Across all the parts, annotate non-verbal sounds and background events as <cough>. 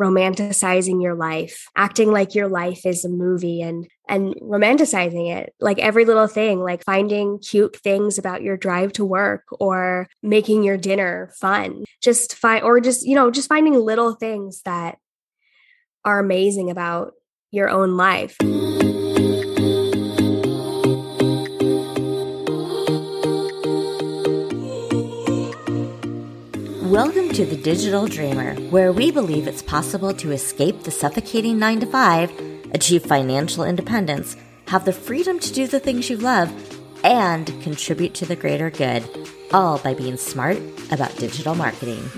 romanticizing your life, acting like your life is a movie and and romanticizing it. Like every little thing, like finding cute things about your drive to work or making your dinner fun. Just find or just, you know, just finding little things that are amazing about your own life. Welcome to the Digital Dreamer, where we believe it's possible to escape the suffocating 9 to 5, achieve financial independence, have the freedom to do the things you love, and contribute to the greater good, all by being smart about digital marketing.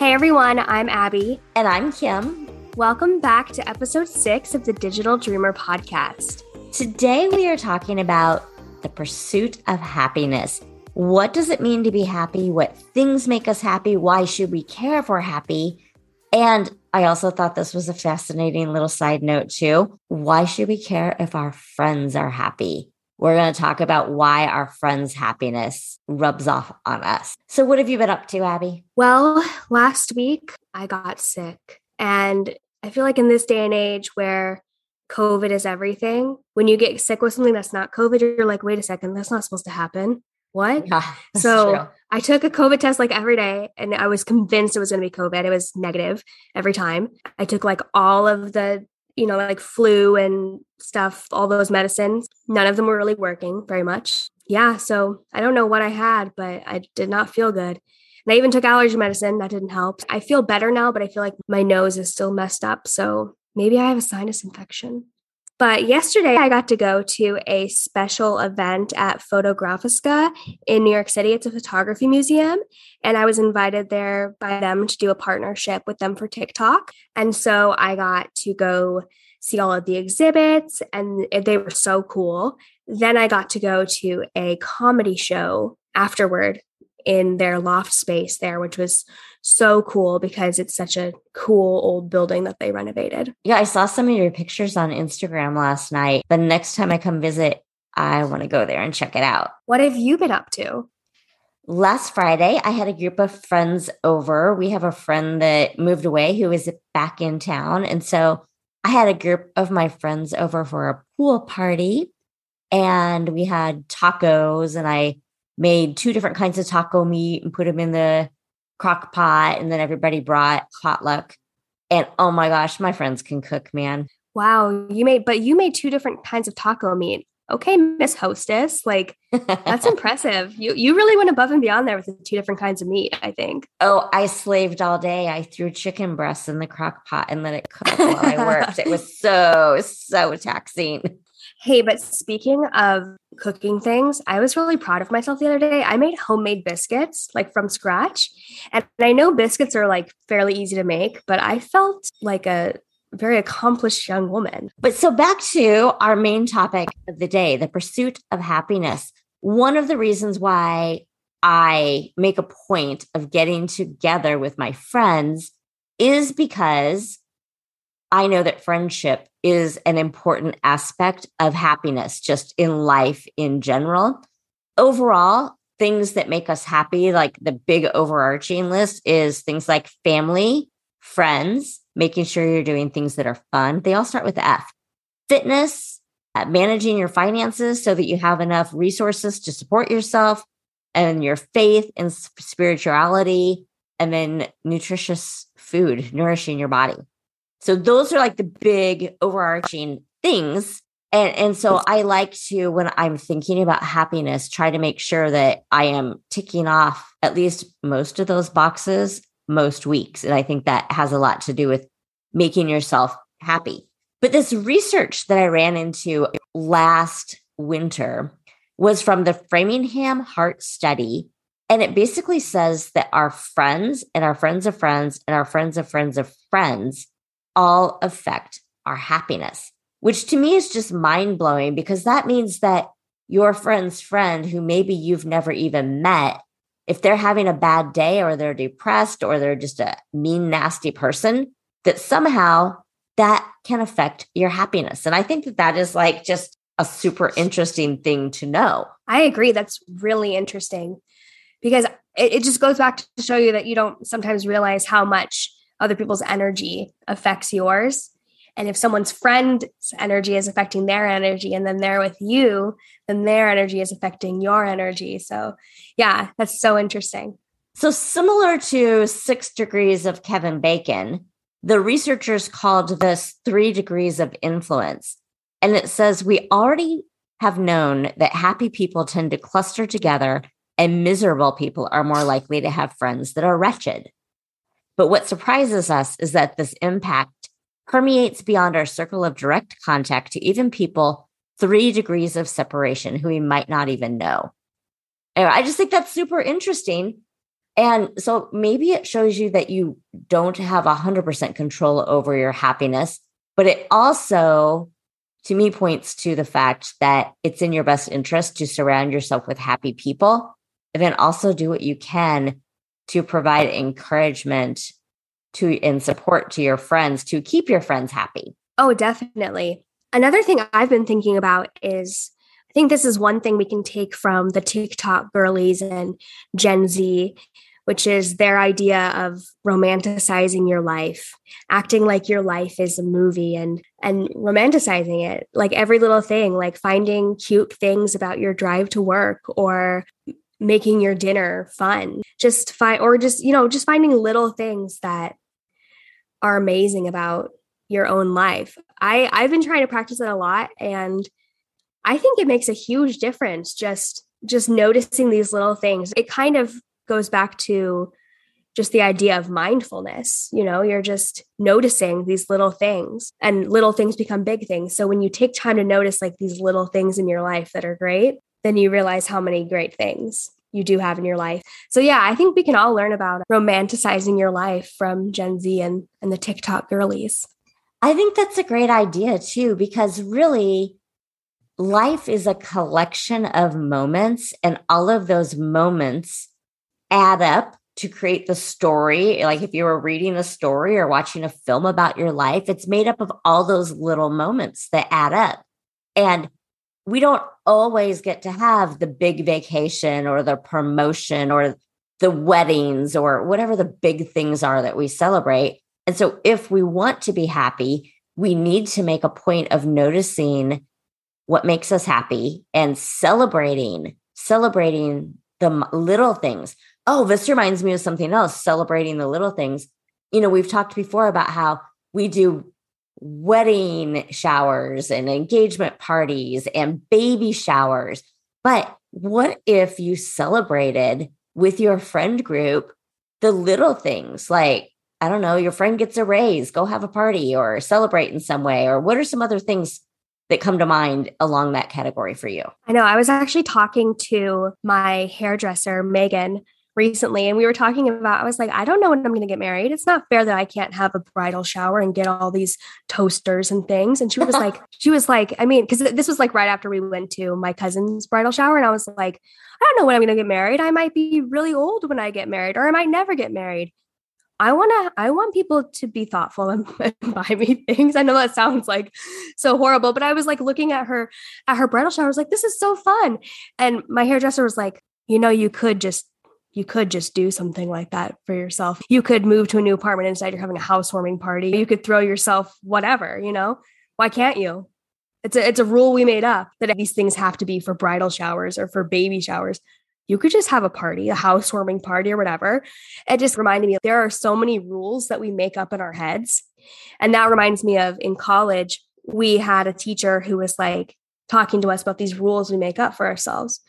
Hey everyone, I'm Abby. And I'm Kim. Welcome back to episode six of the Digital Dreamer podcast. Today we are talking about the pursuit of happiness what does it mean to be happy? What things make us happy? Why should we care if we're happy? And I also thought this was a fascinating little side note, too. Why should we care if our friends are happy? We're going to talk about why our friends' happiness rubs off on us. So, what have you been up to, Abby? Well, last week I got sick. And I feel like in this day and age where COVID is everything, when you get sick with something that's not COVID, you're like, wait a second, that's not supposed to happen what? Yeah, <laughs> so true. I took a COVID test like every day and I was convinced it was going to be COVID. It was negative every time. I took like all of the, you know, like flu and stuff, all those medicines. None of them were really working very much. Yeah. So I don't know what I had, but I did not feel good. And I even took allergy medicine. That didn't help. I feel better now, but I feel like my nose is still messed up. So maybe I have a sinus infection. But yesterday, I got to go to a special event at Fotografiska in New York City. It's a photography museum. And I was invited there by them to do a partnership with them for TikTok. And so I got to go see all of the exhibits, and they were so cool. Then I got to go to a comedy show afterward in their loft space there, which was so cool because it's such a cool old building that they renovated. Yeah, I saw some of your pictures on Instagram last night. The next time I come visit, I want to go there and check it out. What have you been up to? Last Friday, I had a group of friends over. We have a friend that moved away who is back in town. And so I had a group of my friends over for a pool party and we had tacos and I made two different kinds of taco meat and put them in the crock pot. And then everybody brought potluck. And oh my gosh, my friends can cook, man. Wow. You made, but you made two different kinds of taco meat. Okay, Miss Hostess. Like that's <laughs> impressive. You you really went above and beyond there with the two different kinds of meat, I think. Oh, I slaved all day. I threw chicken breasts in the crock pot and let it cook while I worked. it was <laughs> so, so taxing. Hey, but speaking of cooking things, I was really proud of myself the other day. I made homemade biscuits like from scratch. And I know biscuits are like fairly easy to make, but I felt like a very accomplished young woman. But so back to our main topic of the day, the pursuit of happiness. One of the reasons why I make a point of getting together with my friends is because I know that friendship is an important aspect of happiness just in life in general. Overall, things that make us happy, like the big overarching list, is things like family, friends, making sure you're doing things that are fun. They all start with F. Fitness, uh, managing your finances so that you have enough resources to support yourself, and your faith and spirituality, and then nutritious food, nourishing your body. So those are like the big overarching things. And, and so I like to, when I'm thinking about happiness, try to make sure that I am ticking off at least most of those boxes most weeks. And I think that has a lot to do with making yourself happy. But this research that I ran into last winter was from the Framingham Heart Study. And it basically says that our friends and our friends of friends and our friends of friends of friends all affect our happiness, which to me is just mind blowing because that means that your friend's friend, who maybe you've never even met, if they're having a bad day or they're depressed or they're just a mean, nasty person, that somehow that can affect your happiness. And I think that that is like just a super interesting thing to know. I agree. That's really interesting because it, it just goes back to show you that you don't sometimes realize how much other people's energy affects yours. And if someone's friend's energy is affecting their energy and then they're with you, then their energy is affecting your energy. So, yeah, that's so interesting. So, similar to Six Degrees of Kevin Bacon, the researchers called this three degrees of influence. And it says we already have known that happy people tend to cluster together and miserable people are more likely to have friends that are wretched. But what surprises us is that this impact permeates beyond our circle of direct contact to even people three degrees of separation who we might not even know. And I just think that's super interesting. And so maybe it shows you that you don't have 100% control over your happiness, but it also, to me, points to the fact that it's in your best interest to surround yourself with happy people and then also do what you can to provide encouragement to and support to your friends to keep your friends happy. Oh, definitely. Another thing I've been thinking about is I think this is one thing we can take from the TikTok girlies and Gen Z, which is their idea of romanticizing your life, acting like your life is a movie and and romanticizing it. Like every little thing, like finding cute things about your drive to work or making your dinner fun. Just find or just you know just finding little things that are amazing about your own life. I i've been trying to practice it a lot and i think it makes a huge difference just just noticing these little things. It kind of goes back to just the idea of mindfulness you know you're just noticing these little things and little things become big things. So when you take time to notice like these little things in your life that are great then you realize how many great things you do have in your life. So yeah, I think we can all learn about romanticizing your life from Gen Z and, and the TikTok girlies. I think that's a great idea too, because really life is a collection of moments and all of those moments add up to create the story. Like if you were reading a story or watching a film about your life, it's made up of all those little moments that add up. And we don't always get to have the big vacation or the promotion or the weddings or whatever the big things are that we celebrate. And so, if we want to be happy, we need to make a point of noticing what makes us happy and celebrating, celebrating the little things. Oh, this reminds me of something else celebrating the little things. You know, we've talked before about how we do wedding showers and engagement parties and baby showers. But what if you celebrated with your friend group the little things like, I don't know, your friend gets a raise, go have a party or celebrate in some way? Or what are some other things that come to mind along that category for you? I know. I was actually talking to my hairdresser, Megan, recently and we were talking about i was like i don't know when i'm going to get married it's not fair that i can't have a bridal shower and get all these toasters and things and she was like <laughs> she was like i mean because this was like right after we went to my cousin's bridal shower and i was like i don't know when i'm going to get married i might be really old when i get married or i might never get married I want to I want people to be thoughtful and, <laughs> and, buy me things. I know that sounds like so horrible, but I was like looking at her at her bridal shower. I was like, this is so fun. And my hairdresser was like, you know, you could just you could just do something like that for yourself. You could move to a new apartment decide you're having a housewarming party. You could throw yourself whatever, you know? Why can't you? It's a it's a rule we made up that these things have to be for bridal showers or for baby showers. You could just have a party, a housewarming party or whatever. It just reminded me there are so many rules that we make up in our heads. And that reminds me of in college, we had a teacher who was like talking to us about these rules we make up for ourselves.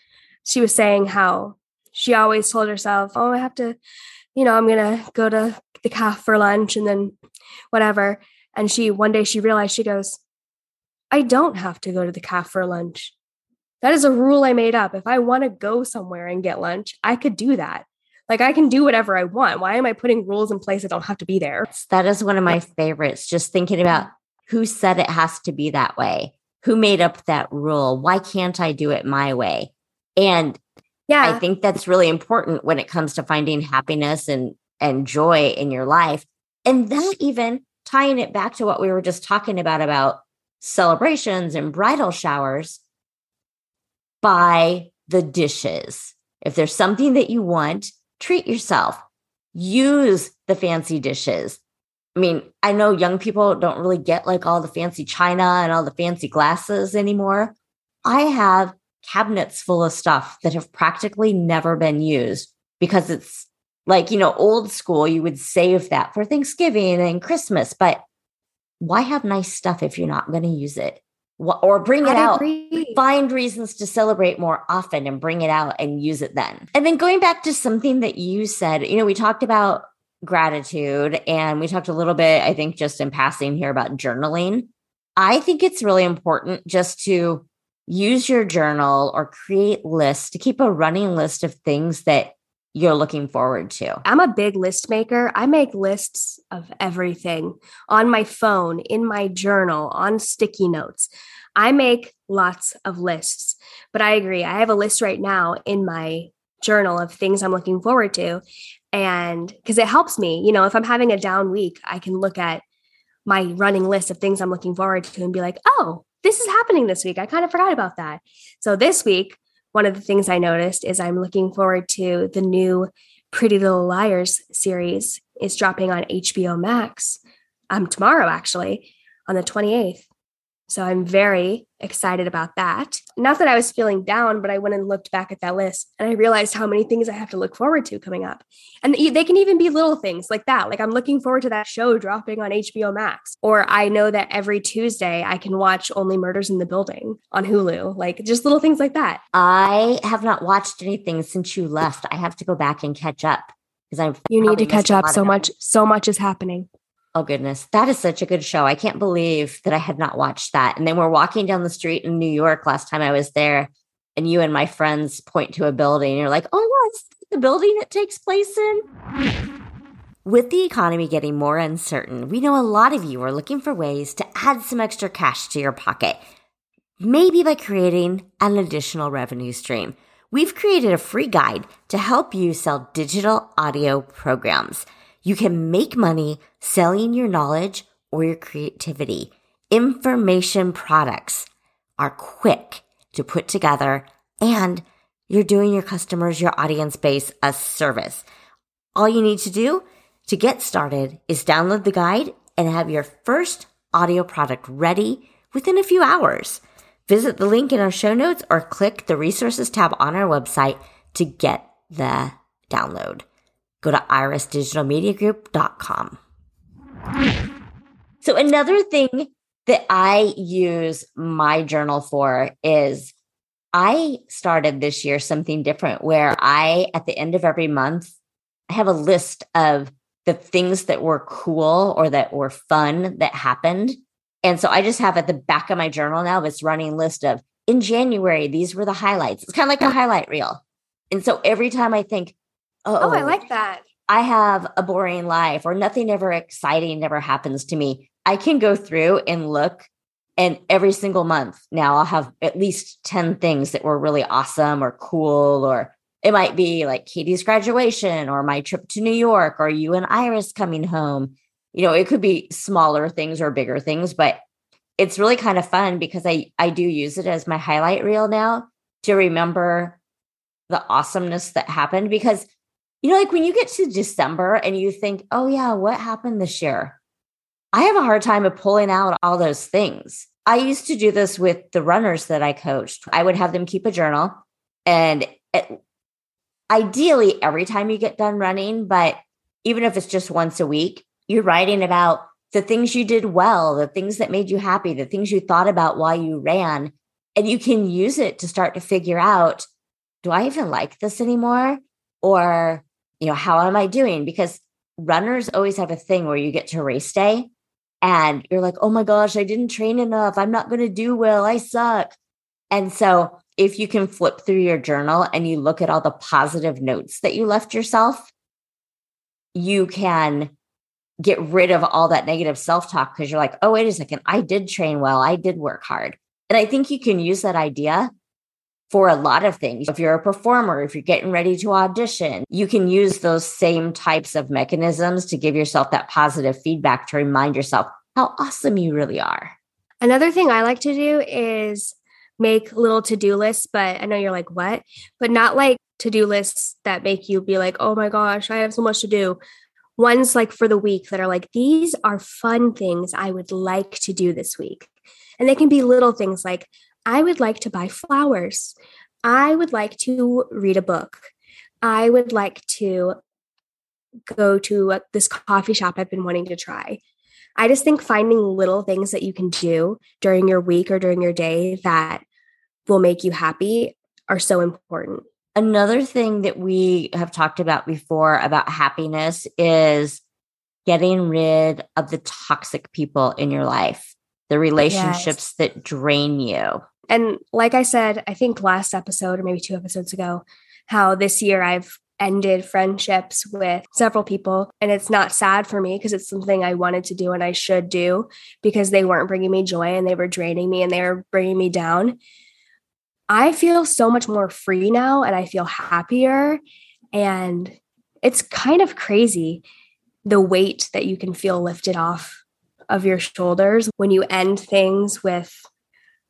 She was saying how she always told herself, oh, I have to, you know, I'm going to go to the cafe for lunch and then whatever. And she, one day she realized, she goes, I don't have to go to the cafe for lunch. That is a rule I made up. If I want to go somewhere and get lunch, I could do that. Like I can do whatever I want. Why am I putting rules in place that don't have to be there? That is one of my favorites. Just thinking about who said it has to be that way, who made up that rule. Why can't I do it my way? And yeah. I think that's really important when it comes to finding happiness and and joy in your life. And that even tying it back to what we were just talking about about celebrations and bridal showers buy the dishes. If there's something that you want, treat yourself, use the fancy dishes. I mean, I know young people don't really get like all the fancy china and all the fancy glasses anymore. I have cabinets full of stuff that have practically never been used because it's like, you know, old school, you would save that for Thanksgiving and Christmas, but why have nice stuff if you're not going to use it? Or bring it I out. Agree. Find reasons to celebrate more often and bring it out and use it then. And then going back to something that you said, you know, we talked about gratitude and we talked a little bit, I think, just in passing here about journaling. I think it's really important just to use your journal or create lists to keep a running list of things that you're looking forward to? I'm a big list maker. I make lists of everything on my phone, in my journal, on sticky notes. I make lots of lists, but I agree. I have a list right now in my journal of things I'm looking forward to. And because it helps me, you know, if I'm having a down week, I can look at my running list of things I'm looking forward to and be like, oh, this is happening this week. I kind of forgot about that. So this week, one of the things I noticed is I'm looking forward to the new Pretty Little Liars series is dropping on HBO Max um tomorrow actually on the 28th. So I'm very excited about that. Not that I was feeling down, but I went and looked back at that list and I realized how many things I have to look forward to coming up. And they can even be little things like that. Like I'm looking forward to that show dropping on HBO Max. Or I know that every Tuesday I can watch Only Murders in the Building on Hulu. Like just little things like that. I have not watched anything since you left. I have to go back and catch up because I've You need to catch up so much so much is happening. Oh goodness, that is such a good show. I can't believe that I had not watched that. And then we're walking down the street in New York last time I was there, and you and my friends point to a building. And you're like, "Oh it's the building it takes place in." With the economy getting more uncertain, we know a lot of you are looking for ways to add some extra cash to your pocket, maybe by creating an additional revenue stream. We've created a free guide to help you sell digital audio programs. You can make money selling your knowledge or your creativity. Information products are quick to put together and you're doing your customers, your audience base a service. All you need to do to get started is download the guide and have your first audio product ready within a few hours. Visit the link in our show notes or click the resources tab on our website to get the download go to irisdigitalmediagroup.com. So another thing that I use my journal for is I started this year something different where I, at the end of every month, I have a list of the things that were cool or that were fun that happened. And so I just have at the back of my journal now this running list of in January, these were the highlights. It's kind of like a highlight reel. And so every time I think, oh, I like that. I have a boring life or nothing ever exciting never happens to me. I can go through and look and every single month now I'll have at least 10 things that were really awesome or cool or it might be like Katie's graduation or my trip to New York or you and Iris coming home. You know, it could be smaller things or bigger things, but it's really kind of fun because I I do use it as my highlight reel now to remember the awesomeness that happened because you know, like when you get to December and you think, oh, yeah, what happened this year? I have a hard time of pulling out all those things. I used to do this with the runners that I coached. I would have them keep a journal and it, ideally every time you get done running, but even if it's just once a week, you're writing about the things you did well, the things that made you happy, the things you thought about while you ran. And you can use it to start to figure out do I even like this anymore? Or you know, how am I doing? Because runners always have a thing where you get to race day and you're like, oh my gosh, I didn't train enough. I'm not going to do well. I suck. And so if you can flip through your journal and you look at all the positive notes that you left yourself, you can get rid of all that negative self talk because you're like, oh, wait a second, I did train well. I did work hard. And I think you can use that idea for a lot of things. If you're a performer, if you're getting ready to audition, you can use those same types of mechanisms to give yourself that positive feedback to remind yourself how awesome you really are. Another thing I like to do is make little to-do lists, but I know you're like, what? But not like to-do lists that make you be like, oh my gosh, I have so much to do. Ones like for the week that are like, these are fun things I would like to do this week. And they can be little things like, I would like to buy flowers. I would like to read a book. I would like to go to this coffee shop I've been wanting to try. I just think finding little things that you can do during your week or during your day that will make you happy are so important. Another thing that we have talked about before about happiness is getting rid of the toxic people in your life, the relationships yes. that drain you. And like I said, I think last episode or maybe two episodes ago, how this year I've ended friendships with several people. And it's not sad for me because it's something I wanted to do and I should do because they weren't bringing me joy and they were draining me and they were bringing me down. I feel so much more free now and I feel happier. And it's kind of crazy the weight that you can feel lifted off of your shoulders when you end things with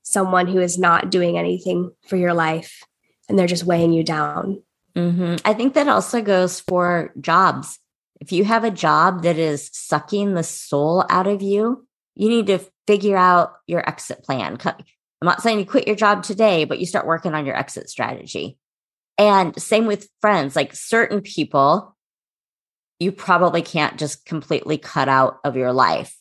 someone who is not doing anything for your life and they're just weighing you down. Mm-hmm. I think that also goes for jobs. If you have a job that is sucking the soul out of you, you need to figure out your exit plan. I'm not saying you quit your job today, but you start working on your exit strategy. And same with friends, like certain people, you probably can't just completely cut out of your life.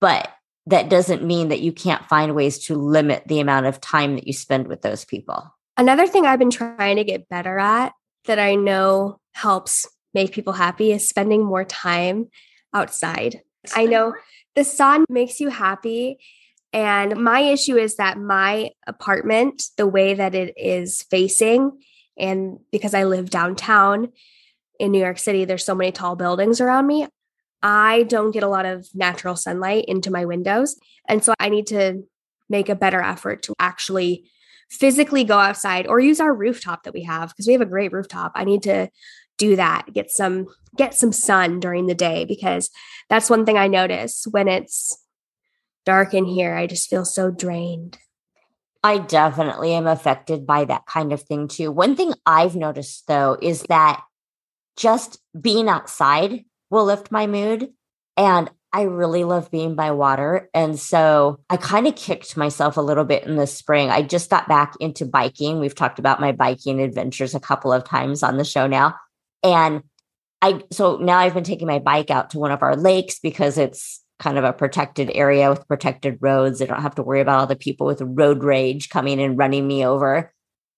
But that doesn't mean that you can't find ways to limit the amount of time that you spend with those people. Another thing I've been trying to get better at that I know helps make people happy is spending more time outside. I know the sun makes you happy. And my issue is that my apartment, the way that it is facing, and because I live downtown in New York City, there's so many tall buildings around me. I don't get a lot of natural sunlight into my windows. And so I need to make a better effort to actually physically go outside or use our rooftop that we have because we have a great rooftop. I need to do that, get some get some sun during the day because that's one thing I notice when it's dark in here, I just feel so drained. I definitely am affected by that kind of thing too. One thing I've noticed though is that just being outside will lift my mood. And I really love being by water. And so I kind of kicked myself a little bit in the spring. I just got back into biking. We've talked about my biking adventures a couple of times on the show now. And I, so now I've been taking my bike out to one of our lakes because it's kind of a protected area with protected roads. I don't have to worry about all the people with road rage coming and running me over.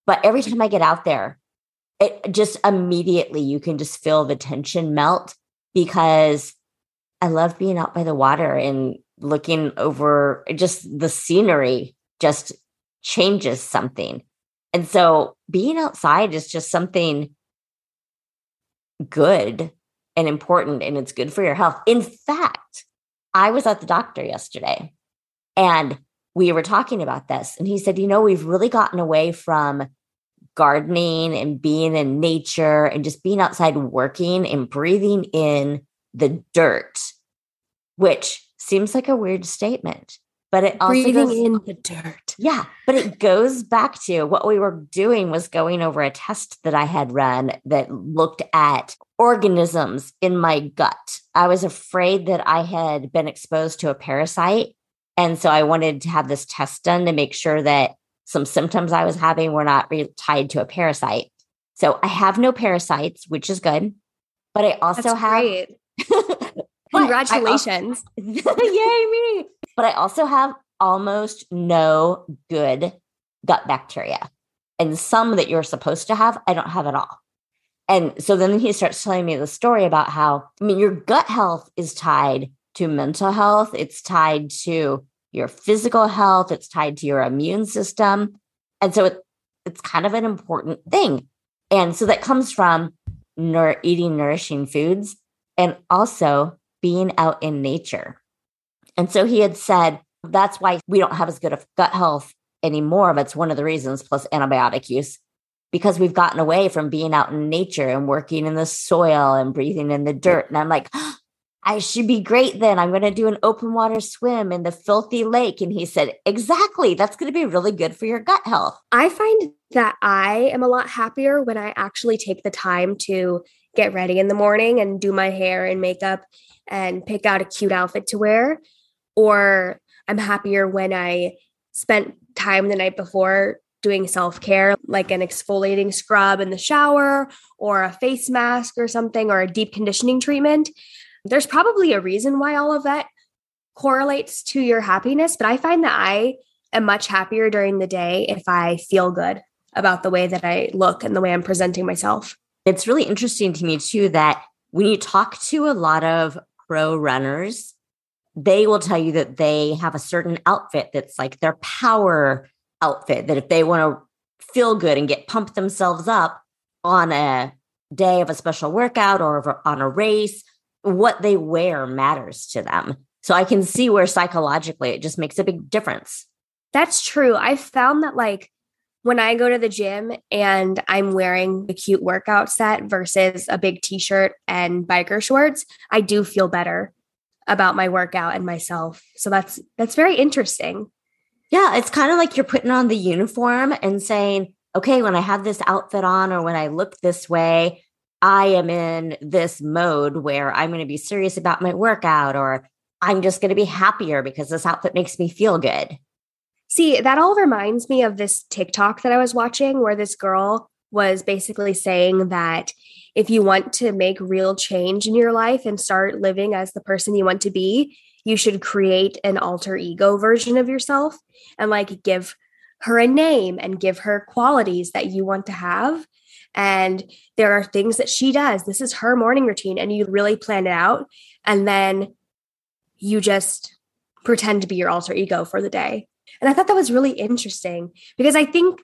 But every mm. time I get out there, it just immediately you can just feel the tension melt because I love being out by the water and looking over just the scenery just changes something. And so being outside is just something good and important and it's good for your health. In fact, I was at the doctor yesterday and we were talking about this and he said, "You know, we've really gotten away from gardening and being in nature and just being outside working and breathing in the dirt, which seems like a weird statement, but it also breathing goes, in the dirt. Yeah, but it goes back to what we were doing was going over a test that I had run that looked at organisms in my gut. I was afraid that I had been exposed to a parasite. And so I wanted to have this test done to make sure that some symptoms I was having were not re- tied to a parasite. So I have no parasites, which is good. But I also That's have. <laughs> Congratulations. I, <laughs> yay, me. But I also have almost no good gut bacteria. And some that you're supposed to have, I don't have at all. And so then he starts telling me the story about how, I mean, your gut health is tied to mental health, it's tied to your physical health, it's tied to your immune system. And so it, it's kind of an important thing. And so that comes from eating nourishing foods and also being out in nature. And so he had said, that's why we don't have as good of gut health anymore. That's one of the reasons, plus antibiotic use, because we've gotten away from being out in nature and working in the soil and breathing in the dirt. And I'm like, I should be great then. I'm going to do an open water swim in the filthy lake. And he said, Exactly. That's going to be really good for your gut health. I find that I am a lot happier when I actually take the time to get ready in the morning and do my hair and makeup and pick out a cute outfit to wear. Or I'm happier when I spent time the night before doing self care, like an exfoliating scrub in the shower or a face mask or something, or a deep conditioning treatment. There's probably a reason why all of that correlates to your happiness, but I find that I am much happier during the day if I feel good about the way that I look and the way I'm presenting myself. It's really interesting to me, too, that when you talk to a lot of pro runners, they will tell you that they have a certain outfit that's like their power outfit, that if they want to feel good and get pumped themselves up on a day of a special workout or on a race, what they wear matters to them. So I can see where psychologically it just makes a big difference. That's true. I found that like when I go to the gym and I'm wearing a cute workout set versus a big t shirt and biker shorts, I do feel better about my workout and myself. So that's that's very interesting. Yeah, it's kind of like you're putting on the uniform and saying, "Okay, when I have this outfit on or when I look this way, I am in this mode where I'm going to be serious about my workout or I'm just going to be happier because this outfit makes me feel good." See, that all reminds me of this TikTok that I was watching where this girl was basically saying that if you want to make real change in your life and start living as the person you want to be, you should create an alter ego version of yourself and like give her a name and give her qualities that you want to have. And there are things that she does. This is her morning routine, and you really plan it out. And then you just pretend to be your alter ego for the day. And I thought that was really interesting because I think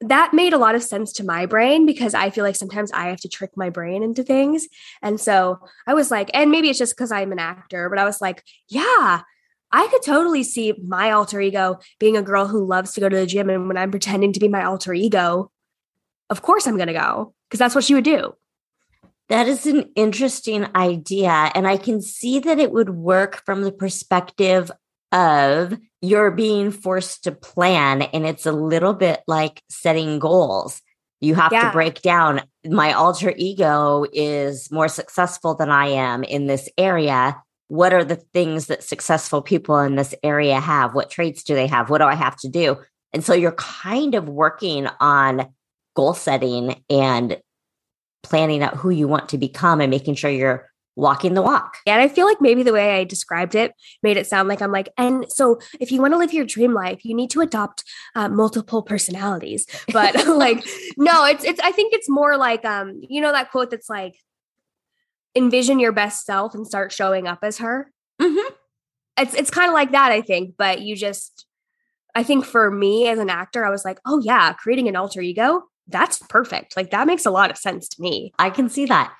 that made a lot of sense to my brain because I feel like sometimes I have to trick my brain into things. And so I was like, and maybe it's just because I'm an actor, but I was like, yeah, I could totally see my alter ego being a girl who loves to go to the gym. And when I'm pretending to be my alter ego, of course I'm going to go because that's what she would do. That is an interesting idea. And I can see that it would work from the perspective of you're being forced to plan and it's a little bit like setting goals you have yeah. to break down my alter ego is more successful than i am in this area what are the things that successful people in this area have what traits do they have what do i have to do and so you're kind of working on goal setting and planning out who you want to become and making sure you're walking the walk. And I feel like maybe the way I described it made it sound like I'm like, and so if you want to live your dream life, you need to adopt uh, multiple personalities. <laughs> But <laughs> like, no, it's it's. I think it's more like, um, you know, that quote that's like, envision your best self and start showing up as her. Mm-hmm. It's it's kind of like that, I think. But you just, I think for me as an actor, I was like, oh yeah, creating an alter ego. That's perfect. Like that makes a lot of sense to me. I can see that.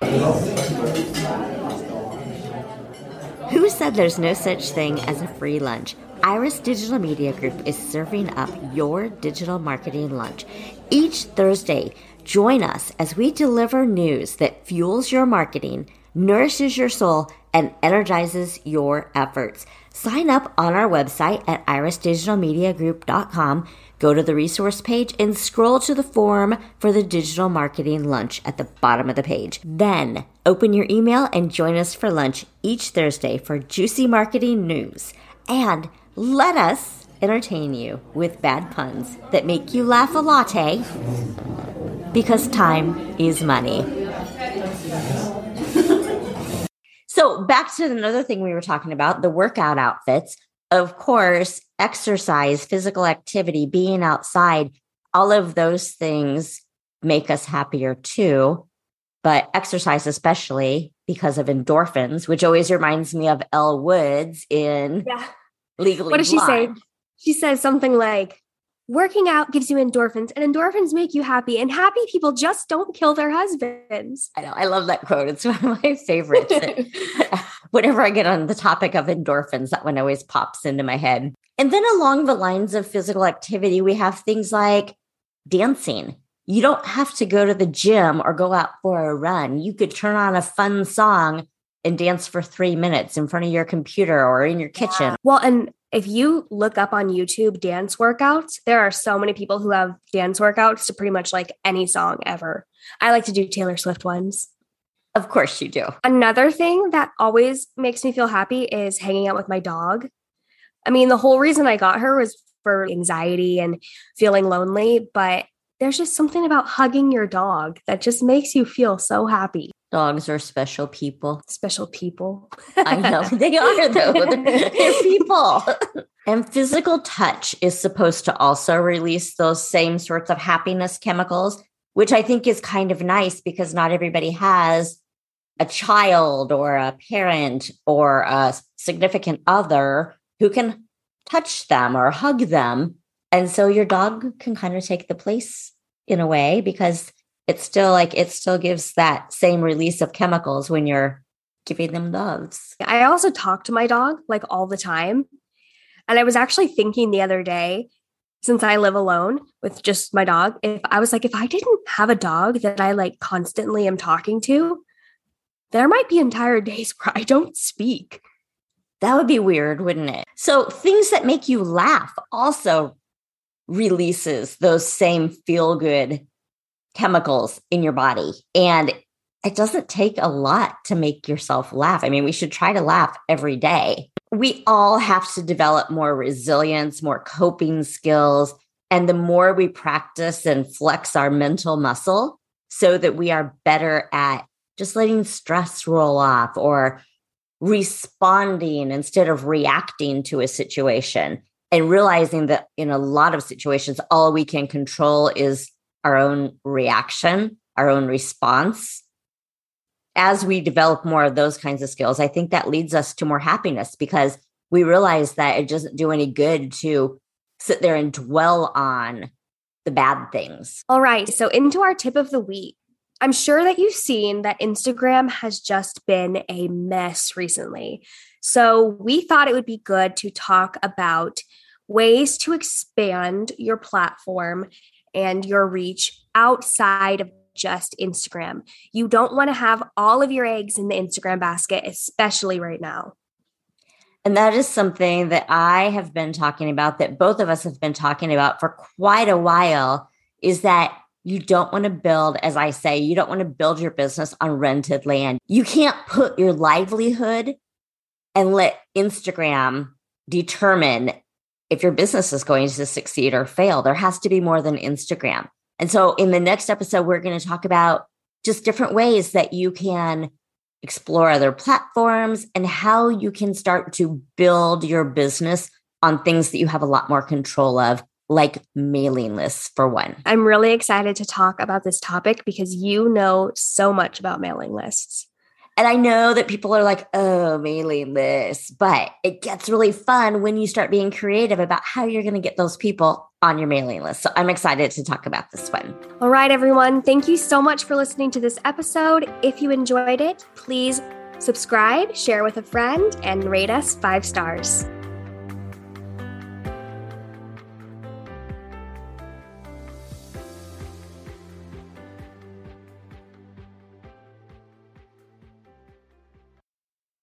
Who said there's no such thing as a free lunch? Iris Digital Media Group is serving up your digital marketing lunch. Each Thursday, join us as we deliver news that fuels your marketing, nourishes your soul, and energizes your efforts. Sign up on our website at irisdigitalmediagroup.com Go to the resource page and scroll to the form for the digital marketing lunch at the bottom of the page. Then open your email and join us for lunch each Thursday for juicy marketing news. And let us entertain you with bad puns that make you laugh a latte because time is money. <laughs> so, back to another thing we were talking about the workout outfits of course, exercise, physical activity, being outside, all of those things make us happier too. But exercise, especially because of endorphins, which always reminds me of Elle Woods in yeah. Legally What does she say? She says something like, working out gives you endorphins and endorphins make you happy and happy people just don't kill their husbands. I know i love that quote. It's <laughs> one of my favorites. <laughs> <laughs> Whenever i get on the topic of endorphins that one always pops into my head. And then along the lines of physical activity we have things like dancing. You don't have to go to the gym or go out for a run. You could turn on a fun song and dance for three minutes in front of your computer or in your kitchen. Yeah. Well, and if you look up on YouTube dance workouts, there are so many people who have dance workouts to pretty much like any song ever. I like to do Taylor Swift ones. Of course you do. Another thing that always makes me feel happy is hanging out with my dog. I mean, the whole reason I got her was for anxiety and feeling lonely, but there's just something about hugging your dog that just makes you feel so happy. Dogs are special people. Special people. I know <laughs> they are, though. They're, they're <laughs> people. and physical touch is supposed to also release those same sorts of happiness chemicals, which I think is kind of nice because not everybody has a child or a parent or a significant other who can touch them or hug them. And so your dog can kind of take the place in a way because it's still like it still gives that same release of chemicals when you're giving them loves. I also talk to my dog like all the time. And I was actually thinking the other day, since I live alone with just my dog, if I was like, if I didn't have a dog that I like constantly am talking to, there might be entire days <laughs> where I don't speak. That would be weird, wouldn't it? So, things that make you laugh also releases those same feel good chemicals in your body. And it doesn't take a lot to make yourself laugh. I mean, we should try to laugh every day. We all have to develop more resilience, more coping skills. And the more we practice and flex our mental muscle so that we are better at just letting stress roll off or responding instead of reacting to a situation and realizing that in a lot of situations, all we can control is our own reaction, our own response. As we develop more of those kinds of skills, I think that leads us to more happiness because we realize that it doesn't do any good to sit there and dwell on the bad things. All right. So, into our tip of the week. I'm sure that you've seen that Instagram has just been a mess recently. So, we thought it would be good to talk about ways to expand your platform and your reach outside of just Instagram. You don't want to have all of your eggs in the Instagram basket, especially right now. And that is something that I have been talking about, that both of us have been talking about for quite a while, is that you don't want to build, as I say, you don't want to build your business on rented land. You can't put your livelihood and let Instagram determine if your business is going to succeed or fail. There has to be more than Instagram. And so in the next episode, we're going to talk about just different ways that you can explore other platforms and how you can start to build your business on things that you have a lot more control of like mailing lists for one. I'm really excited to talk about this topic because you know so much about mailing lists. And I know that people are like, oh, mailing lists, but it gets really fun when you start being creative about how you're going to get those people on your mailing list. So I'm excited to talk about this one. All right, everyone. Thank you so much for listening to this episode. If you enjoyed it, please subscribe, share with a friend, and rate us five stars.